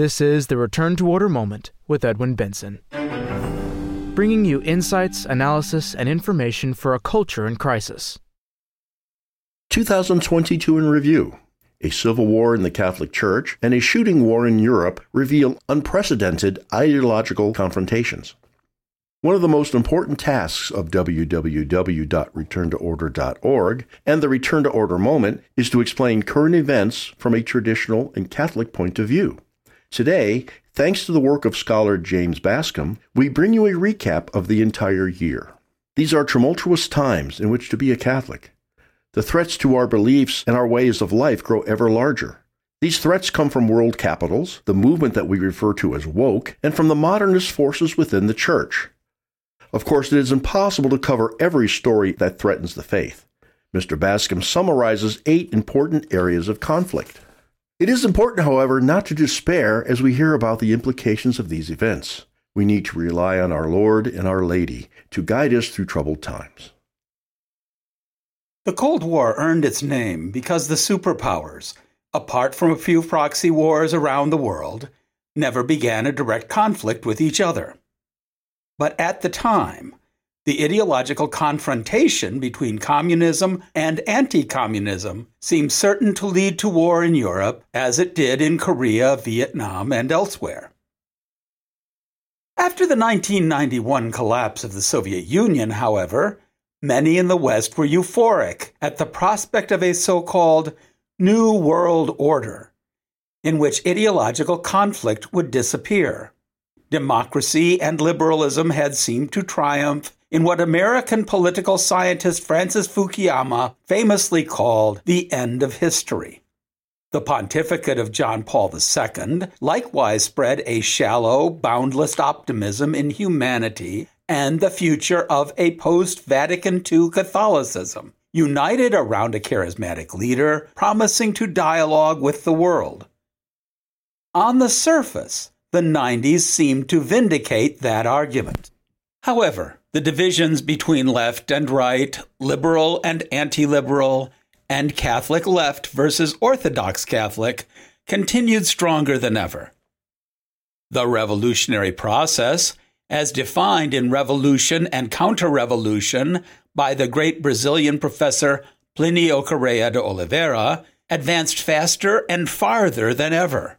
This is the Return to Order Moment with Edwin Benson, bringing you insights, analysis, and information for a culture in crisis. 2022 in Review. A civil war in the Catholic Church and a shooting war in Europe reveal unprecedented ideological confrontations. One of the most important tasks of www.returntoorder.org and the Return to Order moment is to explain current events from a traditional and Catholic point of view. Today, thanks to the work of scholar James Bascom, we bring you a recap of the entire year. These are tumultuous times in which to be a Catholic. The threats to our beliefs and our ways of life grow ever larger. These threats come from world capitals, the movement that we refer to as woke, and from the modernist forces within the church. Of course, it is impossible to cover every story that threatens the faith. Mr. Bascom summarizes eight important areas of conflict. It is important, however, not to despair as we hear about the implications of these events. We need to rely on our Lord and Our Lady to guide us through troubled times. The Cold War earned its name because the superpowers, apart from a few proxy wars around the world, never began a direct conflict with each other. But at the time, the ideological confrontation between communism and anti communism seemed certain to lead to war in Europe, as it did in Korea, Vietnam, and elsewhere. After the 1991 collapse of the Soviet Union, however, many in the West were euphoric at the prospect of a so called New World Order, in which ideological conflict would disappear democracy and liberalism had seemed to triumph in what American political scientist Francis Fukuyama famously called the end of history. The pontificate of John Paul II likewise spread a shallow, boundless optimism in humanity and the future of a post Vatican II Catholicism, united around a charismatic leader promising to dialogue with the world. On the surface, the 90s seemed to vindicate that argument. However, the divisions between left and right, liberal and anti liberal, and Catholic left versus Orthodox Catholic continued stronger than ever. The revolutionary process, as defined in Revolution and Counter Revolution by the great Brazilian professor Plinio Correa de Oliveira, advanced faster and farther than ever.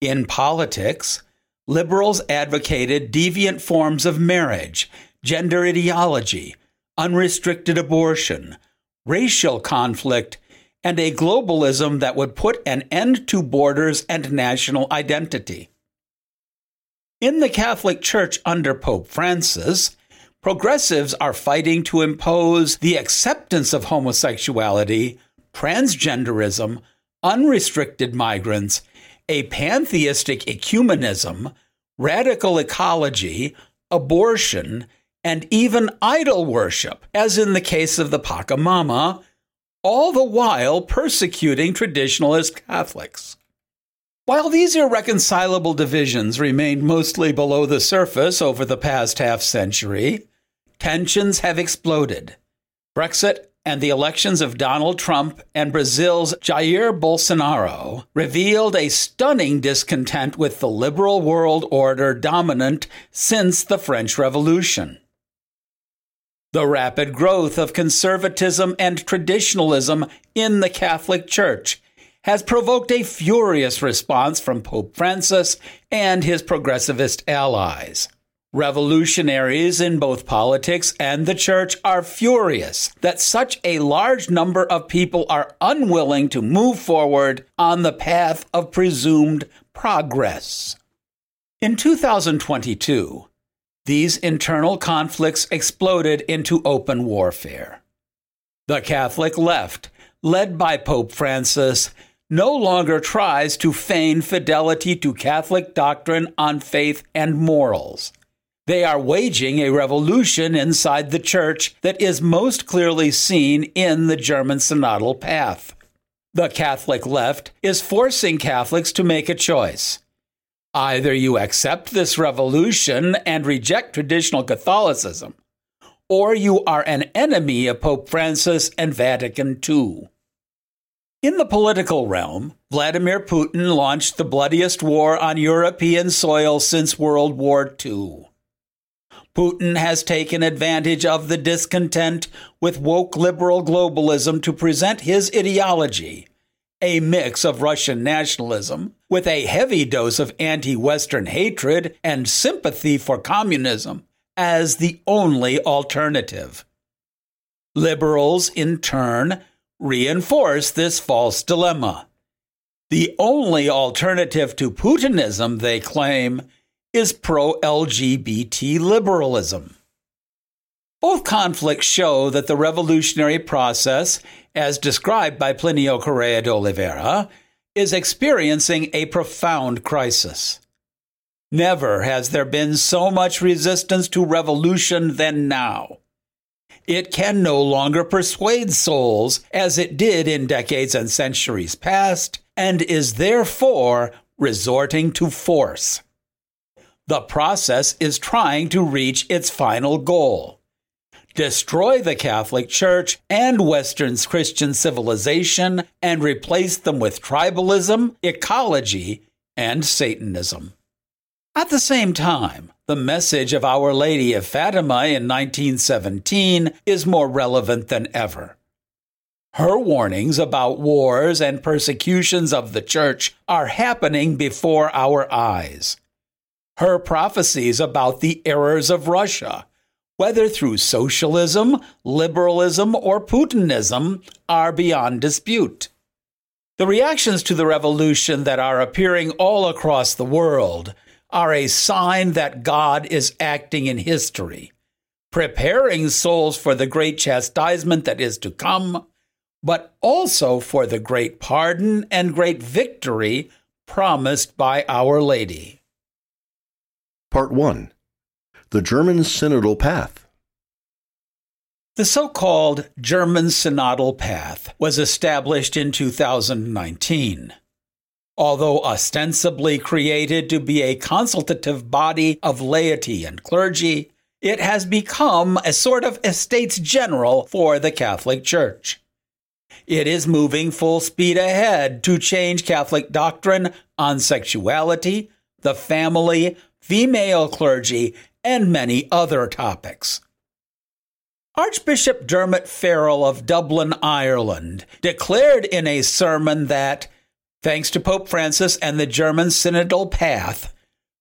In politics, liberals advocated deviant forms of marriage, gender ideology, unrestricted abortion, racial conflict, and a globalism that would put an end to borders and national identity. In the Catholic Church under Pope Francis, progressives are fighting to impose the acceptance of homosexuality, transgenderism, unrestricted migrants, a pantheistic ecumenism, radical ecology, abortion, and even idol worship, as in the case of the Pachamama, all the while persecuting traditionalist Catholics. While these irreconcilable divisions remained mostly below the surface over the past half century, tensions have exploded. Brexit and the elections of Donald Trump and Brazil's Jair Bolsonaro revealed a stunning discontent with the liberal world order dominant since the French Revolution. The rapid growth of conservatism and traditionalism in the Catholic Church has provoked a furious response from Pope Francis and his progressivist allies. Revolutionaries in both politics and the church are furious that such a large number of people are unwilling to move forward on the path of presumed progress. In 2022, these internal conflicts exploded into open warfare. The Catholic left, led by Pope Francis, no longer tries to feign fidelity to Catholic doctrine on faith and morals. They are waging a revolution inside the church that is most clearly seen in the German synodal path. The Catholic left is forcing Catholics to make a choice. Either you accept this revolution and reject traditional Catholicism, or you are an enemy of Pope Francis and Vatican II. In the political realm, Vladimir Putin launched the bloodiest war on European soil since World War II. Putin has taken advantage of the discontent with woke liberal globalism to present his ideology, a mix of Russian nationalism with a heavy dose of anti Western hatred and sympathy for communism, as the only alternative. Liberals, in turn, reinforce this false dilemma. The only alternative to Putinism, they claim, is pro LGBT liberalism. Both conflicts show that the revolutionary process, as described by Plinio Correa de Oliveira, is experiencing a profound crisis. Never has there been so much resistance to revolution than now. It can no longer persuade souls as it did in decades and centuries past, and is therefore resorting to force. The process is trying to reach its final goal destroy the Catholic Church and Western Christian civilization and replace them with tribalism, ecology, and Satanism. At the same time, the message of Our Lady of Fatima in 1917 is more relevant than ever. Her warnings about wars and persecutions of the Church are happening before our eyes her prophecies about the errors of Russia, whether through socialism, liberalism, or Putinism, are beyond dispute. The reactions to the revolution that are appearing all across the world are a sign that God is acting in history, preparing souls for the great chastisement that is to come, but also for the great pardon and great victory promised by Our Lady. Part 1 The German Synodal Path. The so called German Synodal Path was established in 2019. Although ostensibly created to be a consultative body of laity and clergy, it has become a sort of estates general for the Catholic Church. It is moving full speed ahead to change Catholic doctrine on sexuality, the family, female clergy, and many other topics. Archbishop Dermot Farrell of Dublin, Ireland, declared in a sermon that, thanks to Pope Francis and the German synodal path,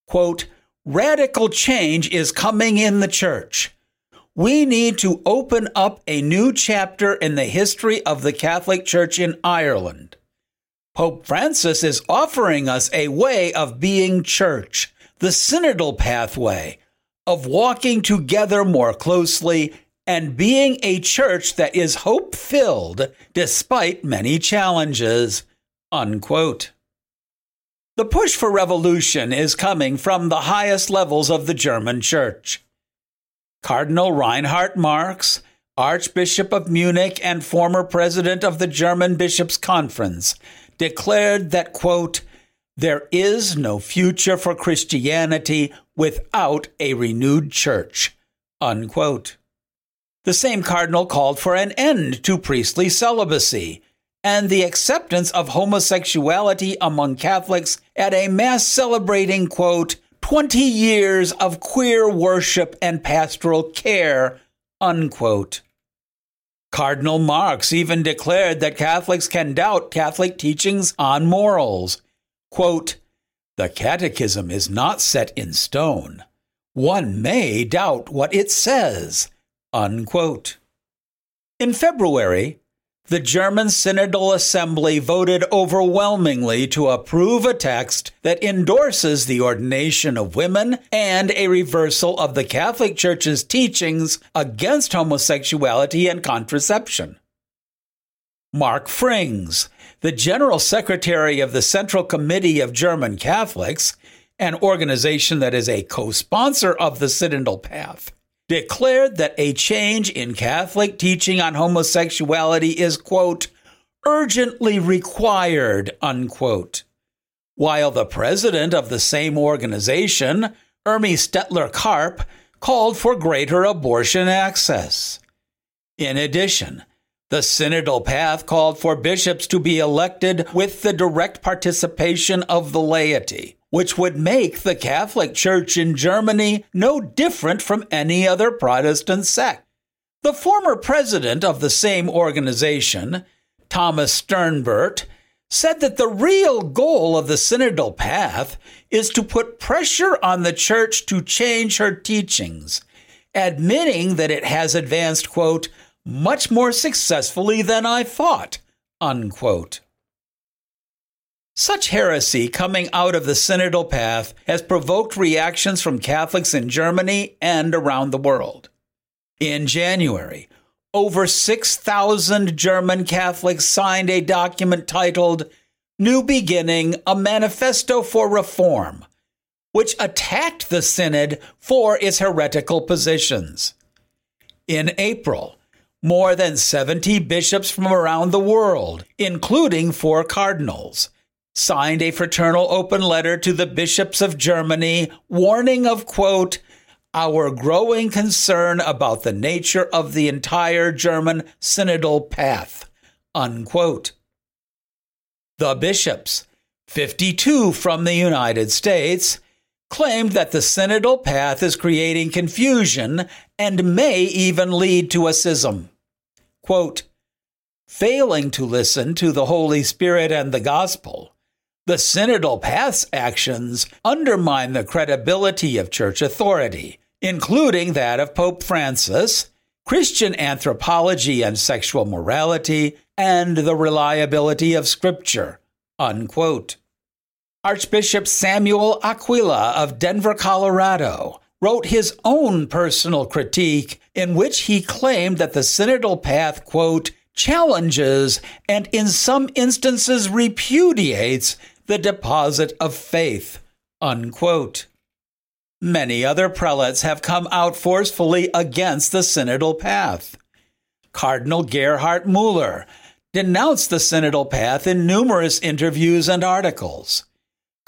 quote, radical change is coming in the church. We need to open up a new chapter in the history of the Catholic Church in Ireland. Pope Francis is offering us a way of being church, the synodal pathway of walking together more closely and being a church that is hope filled despite many challenges. Unquote. The push for revolution is coming from the highest levels of the German church. Cardinal Reinhard Marx, Archbishop of Munich and former president of the German Bishops' Conference, declared that, quote, there is no future for Christianity without a renewed church. Unquote. The same cardinal called for an end to priestly celibacy and the acceptance of homosexuality among Catholics at a mass celebrating, quote, 20 years of queer worship and pastoral care, unquote. Cardinal Marx even declared that Catholics can doubt Catholic teachings on morals Quote, the catechism is not set in stone. One may doubt what it says. Unquote. In February, the German Synodal Assembly voted overwhelmingly to approve a text that endorses the ordination of women and a reversal of the Catholic Church's teachings against homosexuality and contraception. Marc Frings, the General Secretary of the Central Committee of German Catholics, an organization that is a co sponsor of the Synodal Path, declared that a change in Catholic teaching on homosexuality is, quote, urgently required, unquote. While the president of the same organization, Irme Stetter-Karp, called for greater abortion access. In addition, The synodal path called for bishops to be elected with the direct participation of the laity, which would make the Catholic Church in Germany no different from any other Protestant sect. The former president of the same organization, Thomas Sternberg, said that the real goal of the synodal path is to put pressure on the church to change her teachings, admitting that it has advanced, quote, much more successfully than I thought. Unquote. Such heresy coming out of the synodal path has provoked reactions from Catholics in Germany and around the world. In January, over 6,000 German Catholics signed a document titled New Beginning, a Manifesto for Reform, which attacked the Synod for its heretical positions. In April, more than 70 bishops from around the world, including four cardinals, signed a fraternal open letter to the bishops of Germany warning of, quote, our growing concern about the nature of the entire German synodal path, unquote. The bishops, 52 from the United States, claimed that the synodal path is creating confusion and may even lead to a schism. Quote, Failing to listen to the Holy Spirit and the gospel, the synodal path's actions undermine the credibility of church authority, including that of Pope Francis, Christian anthropology and sexual morality, and the reliability of Scripture. Unquote. Archbishop Samuel Aquila of Denver, Colorado, wrote his own personal critique in which he claimed that the synodal path, quote, challenges and in some instances repudiates the deposit of faith, unquote. Many other prelates have come out forcefully against the synodal path. Cardinal Gerhard Mueller denounced the synodal path in numerous interviews and articles.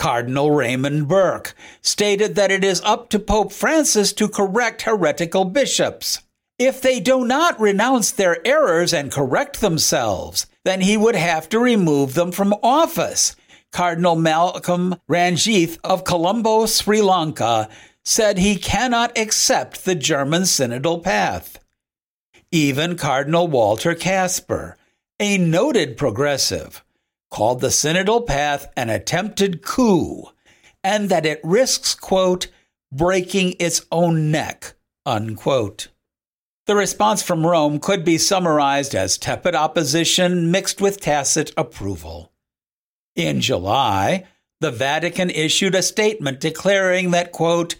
Cardinal Raymond Burke stated that it is up to Pope Francis to correct heretical bishops. If they do not renounce their errors and correct themselves, then he would have to remove them from office. Cardinal Malcolm Ranjith of Colombo, Sri Lanka, said he cannot accept the German synodal path. Even Cardinal Walter Kasper, a noted progressive, called the synodal path an attempted coup and that it risks, quote, breaking its own neck, unquote. The response from Rome could be summarized as tepid opposition mixed with tacit approval. In July, the Vatican issued a statement declaring that, quote,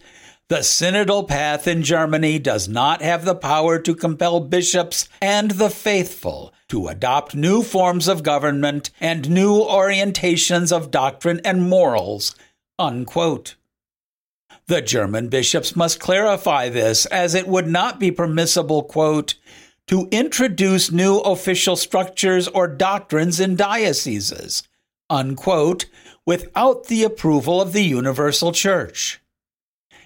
the synodal path in Germany does not have the power to compel bishops and the faithful to adopt new forms of government and new orientations of doctrine and morals. Unquote. The German bishops must clarify this, as it would not be permissible, quote, to introduce new official structures or doctrines in dioceses, unquote, without the approval of the universal church.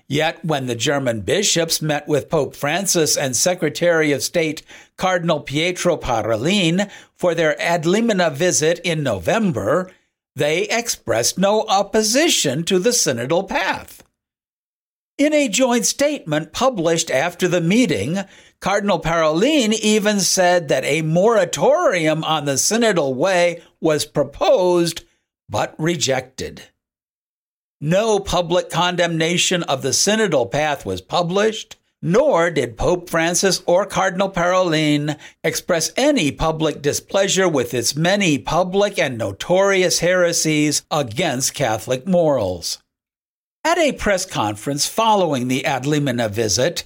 Yet, when the German bishops met with Pope Francis and Secretary of State Cardinal Pietro Parolin for their ad limina visit in November, they expressed no opposition to the synodal path. In a joint statement published after the meeting, Cardinal Parolin even said that a moratorium on the synodal way was proposed but rejected. No public condemnation of the synodal path was published, nor did Pope Francis or Cardinal Parolin express any public displeasure with its many public and notorious heresies against Catholic morals. At a press conference following the Ad Limina visit,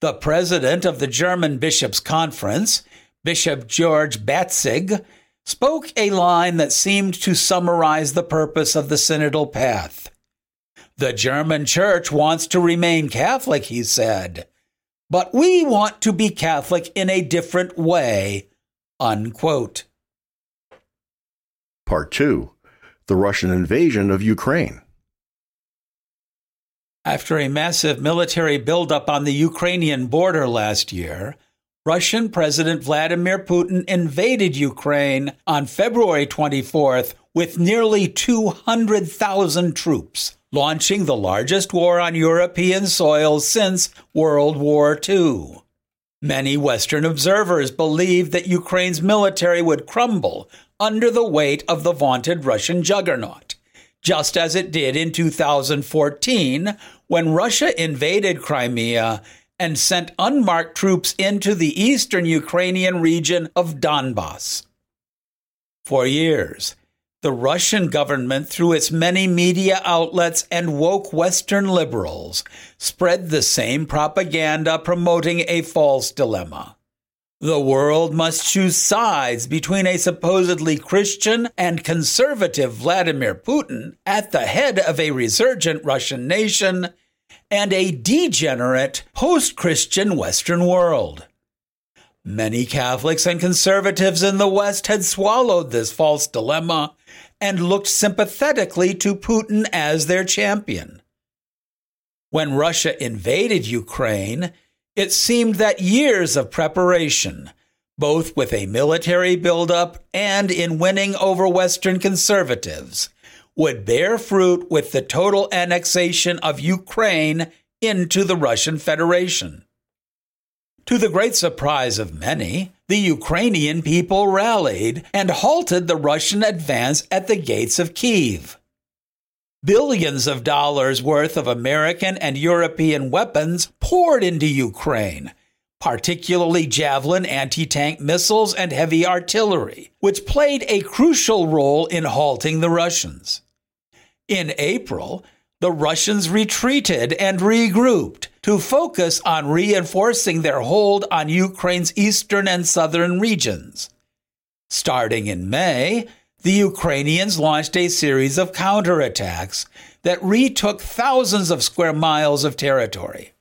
the president of the German Bishops' Conference, Bishop George Bätzing, spoke a line that seemed to summarize the purpose of the synodal path. The German church wants to remain Catholic, he said, but we want to be Catholic in a different way. Unquote. Part 2 The Russian Invasion of Ukraine. After a massive military buildup on the Ukrainian border last year, Russian President Vladimir Putin invaded Ukraine on February 24th with nearly 200,000 troops, launching the largest war on European soil since World War II. Many Western observers believed that Ukraine's military would crumble under the weight of the vaunted Russian juggernaut, just as it did in 2014 when Russia invaded Crimea and sent unmarked troops into the eastern Ukrainian region of Donbass. For years, the Russian government, through its many media outlets and woke Western liberals, spread the same propaganda promoting a false dilemma. The world must choose sides between a supposedly Christian and conservative Vladimir Putin at the head of a resurgent Russian nation and a degenerate post Christian Western world. Many Catholics and conservatives in the West had swallowed this false dilemma and looked sympathetically to Putin as their champion. When Russia invaded Ukraine, it seemed that years of preparation, both with a military buildup and in winning over Western conservatives, would bear fruit with the total annexation of Ukraine into the Russian Federation. To the great surprise of many, the Ukrainian people rallied and halted the Russian advance at the gates of Kiev. Billions of dollars worth of American and European weapons poured into Ukraine, particularly Javelin anti tank missiles and heavy artillery, which played a crucial role in halting the Russians. In April, the Russians retreated and regrouped to focus on reinforcing their hold on Ukraine's eastern and southern regions. Starting in May, the Ukrainians launched a series of counterattacks that retook thousands of square miles of territory.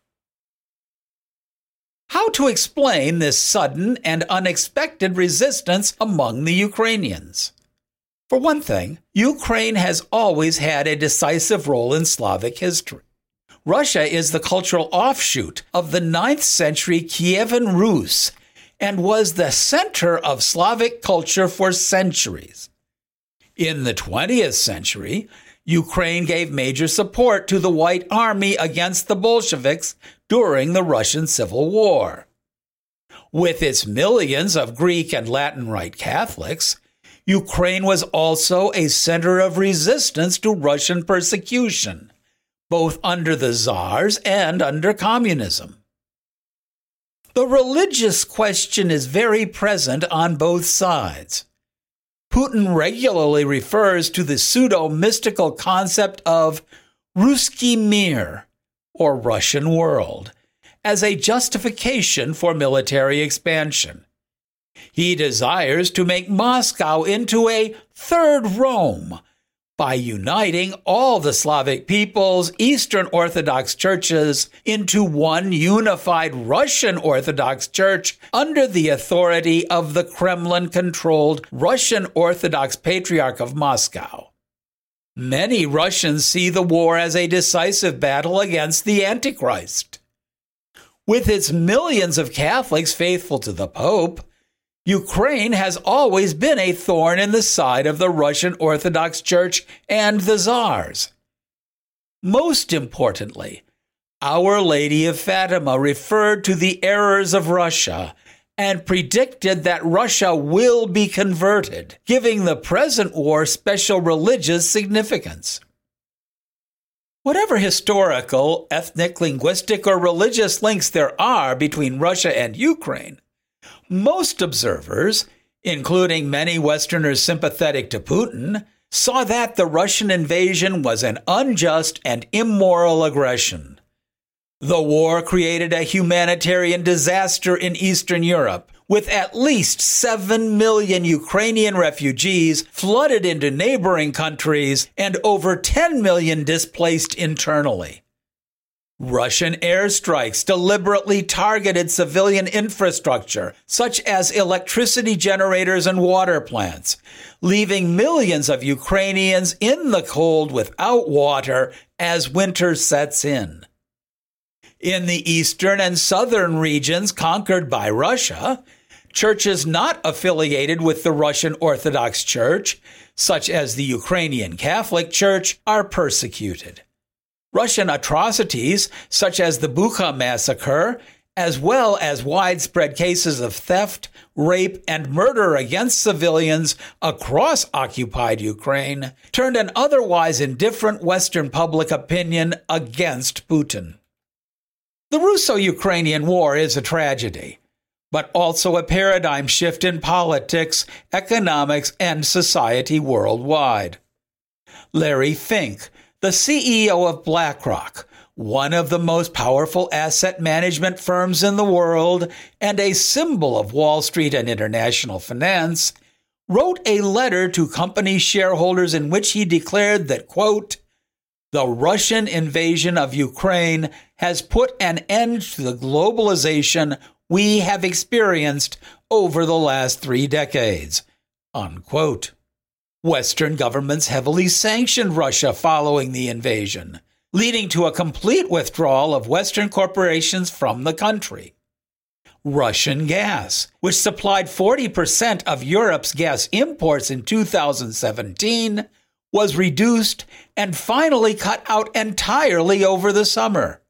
How to explain this sudden and unexpected resistance among the Ukrainians? For one thing, Ukraine has always had a decisive role in Slavic history. Russia is the cultural offshoot of the 9th century Kievan Rus and was the center of Slavic culture for centuries. In the 20th century, Ukraine gave major support to the White Army against the Bolsheviks during the Russian Civil War. With its millions of Greek and Latin Rite Catholics, Ukraine was also a center of resistance to Russian persecution, both under the czars and under communism. The religious question is very present on both sides. Putin regularly refers to the pseudo mystical concept of Ruski Mir, or Russian world, as a justification for military expansion. He desires to make Moscow into a third Rome by uniting all the Slavic peoples, Eastern Orthodox churches into one unified Russian Orthodox Church under the authority of the Kremlin controlled Russian Orthodox Patriarch of Moscow. Many Russians see the war as a decisive battle against the Antichrist. With its millions of Catholics faithful to the Pope, Ukraine has always been a thorn in the side of the Russian Orthodox Church and the czars. Most importantly, Our Lady of Fatima referred to the errors of Russia and predicted that Russia will be converted, giving the present war special religious significance. Whatever historical, ethnic, linguistic, or religious links there are between Russia and Ukraine, most observers, including many Westerners sympathetic to Putin, saw that the Russian invasion was an unjust and immoral aggression. The war created a humanitarian disaster in Eastern Europe, with at least 7 million Ukrainian refugees flooded into neighboring countries and over 10 million displaced internally. Russian airstrikes deliberately targeted civilian infrastructure, such as electricity generators and water plants, leaving millions of Ukrainians in the cold without water as winter sets in. In the eastern and southern regions conquered by Russia, churches not affiliated with the Russian Orthodox Church, such as the Ukrainian Catholic Church, are persecuted. Russian atrocities, such as the Bucha massacre, as well as widespread cases of theft, rape, and murder against civilians across occupied Ukraine, turned an otherwise indifferent Western public opinion against Putin. The Russo Ukrainian War is a tragedy but also a paradigm shift in politics, economics, and society worldwide. Larry Fink, the CEO of BlackRock, one of the most powerful asset management firms in the world and a symbol of Wall Street and international finance, wrote a letter to company shareholders in which he declared that, quote, the Russian invasion of Ukraine has put an end to the globalization we have experienced over the last three decades. Unquote. Western governments heavily sanctioned Russia following the invasion, leading to a complete withdrawal of Western corporations from the country. Russian gas, which supplied 40% of Europe's gas imports in 2017, was reduced and finally cut out entirely over the summer.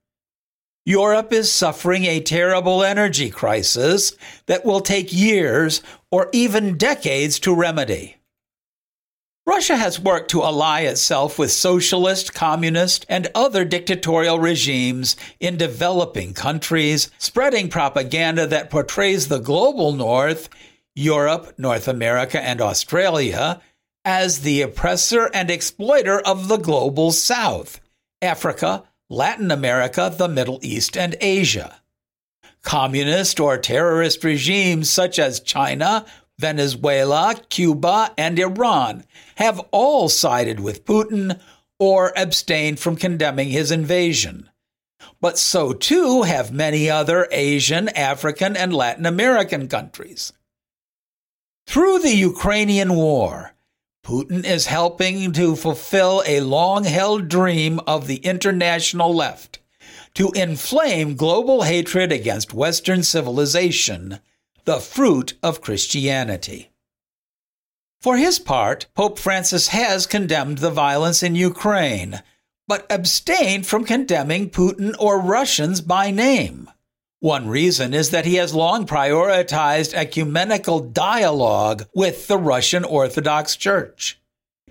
Europe is suffering a terrible energy crisis that will take years or even decades to remedy. Russia has worked to ally itself with socialist, communist, and other dictatorial regimes in developing countries, spreading propaganda that portrays the global North, Europe, North America, and Australia, as the oppressor and exploiter of the global South, Africa, Latin America, the Middle East, and Asia. Communist or terrorist regimes such as China, Venezuela, Cuba, and Iran have all sided with Putin or abstained from condemning his invasion. But so too have many other Asian, African, and Latin American countries. Through the Ukrainian war, Putin is helping to fulfill a long held dream of the international left to inflame global hatred against Western civilization, the fruit of Christianity. For his part, Pope Francis has condemned the violence in Ukraine, but abstained from condemning Putin or Russians by name. One reason is that he has long prioritized ecumenical dialogue with the Russian Orthodox Church.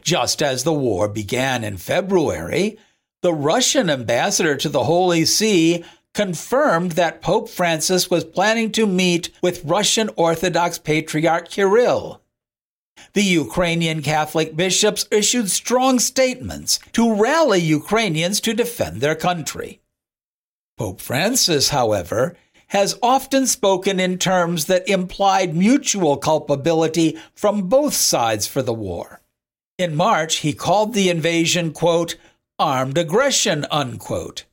Just as the war began in February, the Russian ambassador to the Holy See confirmed that Pope Francis was planning to meet with Russian Orthodox Patriarch Kirill. The Ukrainian Catholic bishops issued strong statements to rally Ukrainians to defend their country. Pope Francis, however, has often spoken in terms that implied mutual culpability from both sides for the war. In March, he called the invasion, quote, armed aggression, unquote.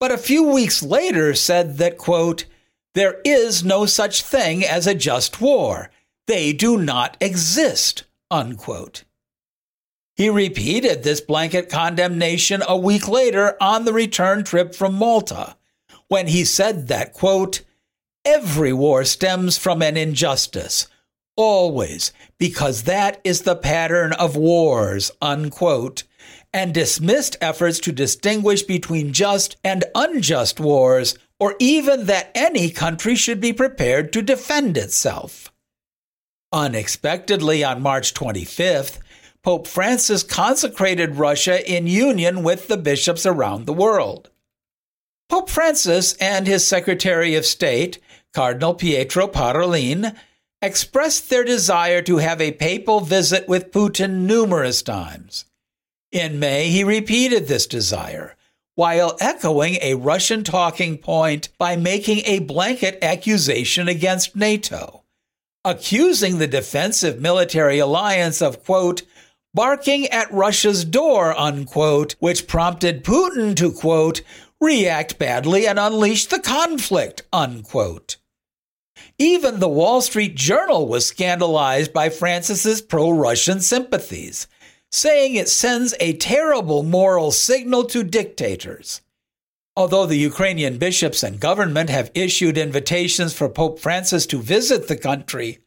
But a few weeks later said that, quote, there is no such thing as a just war. They do not exist, unquote. He repeated this blanket condemnation a week later on the return trip from Malta when he said that, quote, every war stems from an injustice, always, because that is the pattern of wars, unquote, and dismissed efforts to distinguish between just and unjust wars, or even that any country should be prepared to defend itself. Unexpectedly, on March 25th, Pope Francis consecrated Russia in union with the bishops around the world. Pope Francis and his Secretary of State, Cardinal Pietro Parolin, expressed their desire to have a papal visit with Putin numerous times. In May, he repeated this desire, while echoing a Russian talking point by making a blanket accusation against NATO, accusing the defensive military alliance of, quote, barking at Russia's door, unquote, which prompted Putin to, quote, react badly and unleash the conflict, unquote. Even the Wall Street Journal was scandalized by Francis's pro-Russian sympathies, saying it sends a terrible moral signal to dictators. Although the Ukrainian bishops and government have issued invitations for Pope Francis to visit the country,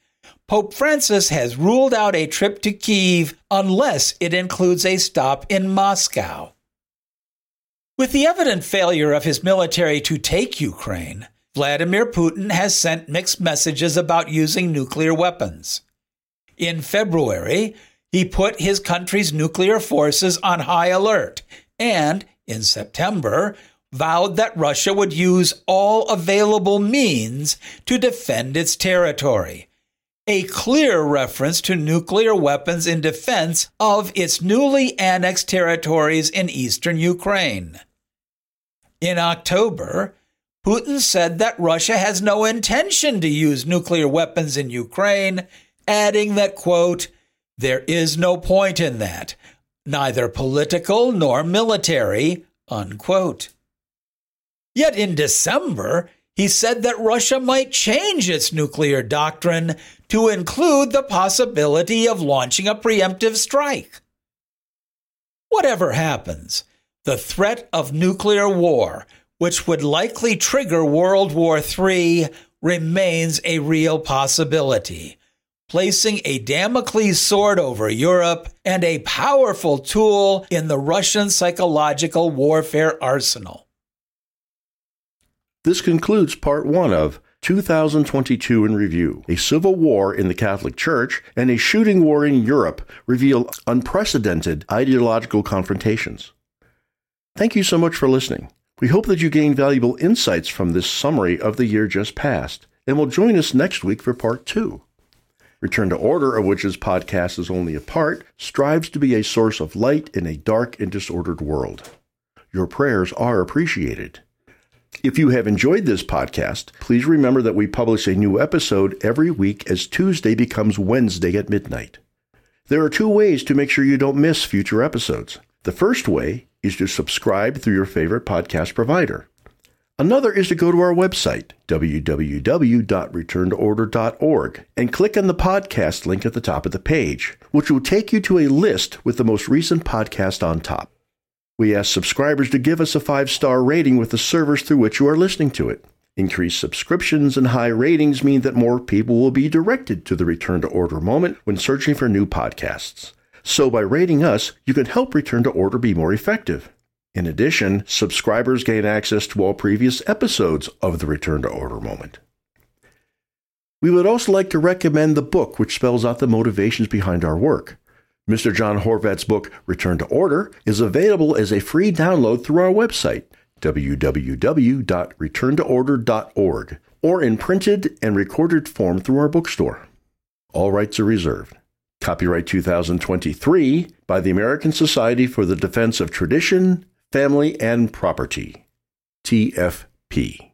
Pope Francis has ruled out a trip to Kiev unless it includes a stop in Moscow. With the evident failure of his military to take Ukraine, Vladimir Putin has sent mixed messages about using nuclear weapons. In February, he put his country's nuclear forces on high alert and, in September, vowed that Russia would use all available means to defend its territory. A clear reference to nuclear weapons in defense of its newly annexed territories in eastern Ukraine. In October, Putin said that Russia has no intention to use nuclear weapons in Ukraine, adding that, quote, there is no point in that, neither political nor military, unquote. Yet in December, he said that Russia might change its nuclear doctrine to include the possibility of launching a preemptive strike. Whatever happens, the threat of nuclear war, which would likely trigger World War III, remains a real possibility, placing a Damocles sword over Europe and a powerful tool in the Russian psychological warfare arsenal. This concludes part one of 2022 in Review. A civil war in the Catholic Church and a shooting war in Europe reveal unprecedented ideological confrontations. Thank you so much for listening. We hope that you gained valuable insights from this summary of the year just past, and will join us next week for part two. Return to Order, of which this podcast is only a part, strives to be a source of light in a dark and disordered world. Your prayers are appreciated. If you have enjoyed this podcast, please remember that we publish a new episode every week as Tuesday becomes Wednesday at midnight. There are two ways to make sure you don't miss future episodes. The first way is to subscribe through your favorite podcast provider. Another is to go to our website, www.returntoorder.org, and click on the podcast link at the top of the page, which will take you to a list with the most recent podcast on top. We ask subscribers to give us a five star rating with the servers through which you are listening to it. Increased subscriptions and high ratings mean that more people will be directed to the Return to Order moment when searching for new podcasts. So by rating us, you can help Return to Order be more effective. In addition, subscribers gain access to all previous episodes of the Return to Order moment. We would also like to recommend the book which spells out the motivations behind our work. Mr. John Horvat's book, Return to Order, is available as a free download through our website, www.returntoorder.org, or in printed and recorded form through our bookstore. All rights are reserved. Copyright 2023 by the American Society for the Defense of Tradition, Family, and Property. TFP.